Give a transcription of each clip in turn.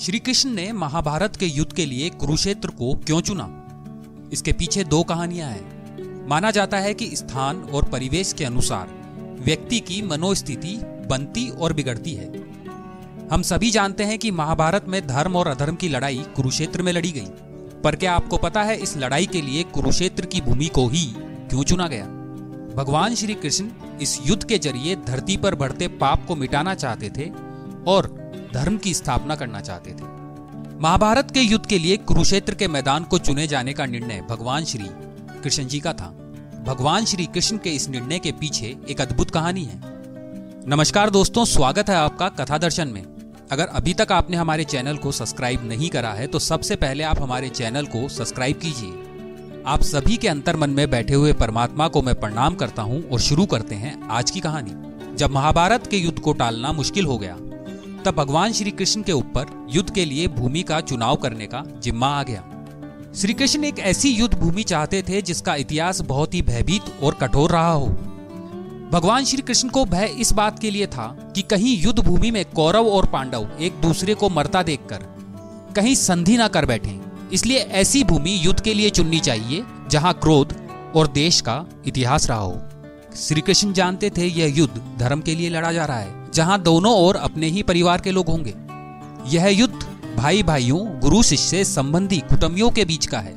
श्री कृष्ण ने महाभारत के युद्ध के लिए कुरुक्षेत्र को क्यों चुना? इसके पीछे दो कहानियाँ हैं। माना जाता है कि स्थान और परिवेश के अनुसार व्यक्ति की मनोस्थिति बनती और बिगड़ती है। हम सभी जानते हैं कि महाभारत में धर्म और अधर्म की लड़ाई कुरुक्षेत्र में लड़ी गई। पर क्या आपको पता है इस लड़ाई के लिए कुरुक्षेत्र की भूमि को ही क्यों चुना गया? भगवान श्री कृष्ण इस युद्ध के ज़रिए धरती पर बढ़ते पाप को मिटाना चाहते थे और धर्म की स्थापना करना चाहते थे। महाभारत के युद्ध के लिए कुरुक्षेत्र के मैदान को चुने जाने का निर्णय भगवान श्री कृष्ण जी का था। भगवान श्री कृष्ण के इस निर्णय के पीछे एक अद्भुत कहानी है। नमस्कार दोस्तों, स्वागत है आपका कथा दर्शन में। अगर अभी तक आपने हमारे चैनल को सब्सक्राइब नहीं करा है तो सबसे पहले आप हमारे चैनल को सब्सक्राइब कीजिए। आप सभी के अंतर मन में बैठे हुए परमात्मा को मैं प्रणाम करता हूँ और शुरू करते हैं आज की कहानी। जब महाभारत के युद्ध को टालना मुश्किल हो गया तब भगवान श्री कृष्ण के ऊपर युद्ध के लिए भूमि का चुनाव करने का जिम्मा आ गया। श्री कृष्ण एक ऐसी युद्ध भूमि चाहते थे जिसका इतिहास बहुत ही भयभीत और कठोर रहा हो। भगवान श्री कृष्ण को भय इस बात के लिए था कि कहीं युद्ध भूमि में कौरव और पांडव एक दूसरे को मरता देखकर कहीं संधि ना कर बैठे। इसलिए ऐसी भूमि युद्ध के लिए चुननी चाहिए, जहाँ क्रोध और देश का इतिहास रहा हो। श्री कृष्ण जानते थे यह युद्ध धर्म के लिए लड़ा जा रहा है। जहाँ दोनों ओर अपने ही परिवार के लोग होंगे। यह युद्ध भाई भाइयों गुरु शिष्य, संबंधी कुटुंबियों के बीच का है।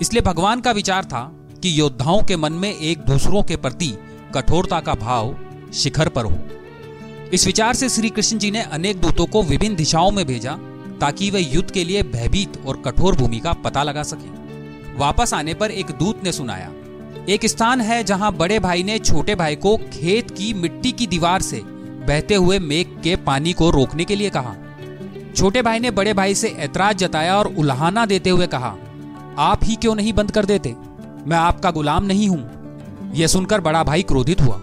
इसलिए भगवान का विचार था कि योद्धाओं के मन में एक दूसरों के प्रति कठोरता का भाव शिखर पर हो। इस विचार से श्री कृष्ण जी ने अनेक दूतों को विभिन्न दिशाओं में भेजा ताकि वे युद्ध के लिए भयभीत और कठोर भूमि का पता लगा सके। वापस आने पर एक दूत ने सुनाया, एक स्थान है जहाँ बड़े भाई ने छोटे भाई को खेत की मिट्टी की दीवार से बहते हुए मेघ के पानी को रोकने के लिए कहा। छोटे भाई ने बड़े भाई से ऐतराज जताया और उल्हाना देते हुए कहा, आप ही क्यों नहीं बंद कर देते? मैं आपका गुलाम नहीं हूँ। यह सुनकर बड़ा भाई क्रोधित हुआ।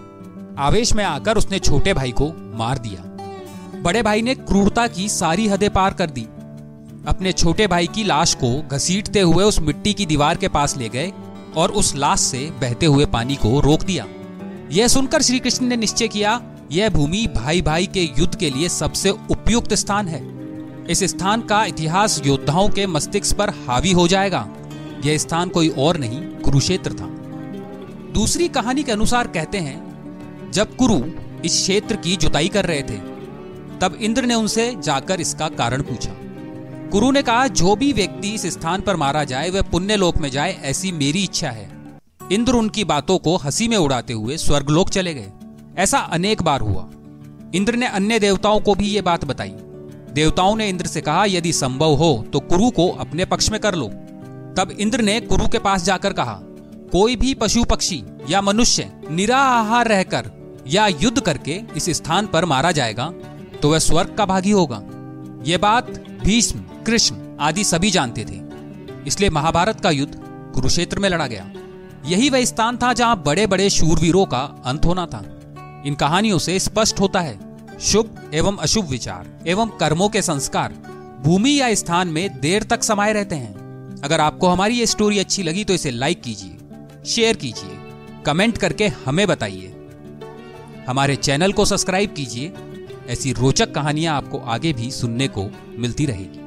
आवेश में आकर उसने छोटे भाई को मार दिया। बड़े भाई ने क्रूरता की सारी हदें पार कर दी। अपने छोटे भाई की लाश को घसीटते हुए उस मिट्टी की दीवार के पास ले गए और उस लाश से बहते हुए पानी को रोक दिया। यह सुनकर श्री कृष्ण ने निश्चय किया, यह भूमि भाई भाई के युद्ध के लिए सबसे उपयुक्त स्थान है। इस स्थान का इतिहास योद्धाओं के मस्तिष्क पर हावी हो जाएगा। यह स्थान कोई और नहीं, कुरुक्षेत्र था। दूसरी कहानी के अनुसार कहते हैं, जब कुरु इस क्षेत्र की जुताई कर रहे थे, तब इंद्र ने उनसे जाकर इसका कारण पूछा। कुरु ने कहा, जो भी व्यक्ति इस स्थान पर मारा जाए, वह पुण्य लोक में जाए, ऐसी मेरी इच्छा है। इंद्र उनकी बातों को हँसी में उड़ाते हुए स्वर्गलोक चले गए। ऐसा अनेक बार हुआ। इंद्र ने अन्य देवताओं को भी ये बात बताई। देवताओं ने इंद्र से कहा, यदि संभव हो तो कुरु को अपने पक्ष में कर लो। तब इंद्र ने कुरु के पास जाकर कहा, कोई भी पशु पक्षी या मनुष्य निराहार रहकर या युद्ध करके इस स्थान पर मारा जाएगा तो वह स्वर्ग का भागी होगा। यह बात भीष्म, कृष्ण आदि सभी जानते थे। इसलिए महाभारत का युद्ध कुरुक्षेत्र में लड़ा गया। यही वह स्थान था जहाँ बड़े बड़े शूरवीरों का अंत होना था। इन कहानियों से स्पष्ट होता है, शुभ एवं अशुभ विचार एवं कर्मों के संस्कार भूमि या स्थान में देर तक समाये रहते हैं। अगर आपको हमारी ये स्टोरी अच्छी लगी तो इसे लाइक कीजिए शेयर कीजिए कमेंट करके हमें बताइए। हमारे चैनल को सब्सक्राइब कीजिए, ऐसी रोचक कहानियाँ आपको आगे भी सुनने को मिलती रहेगी।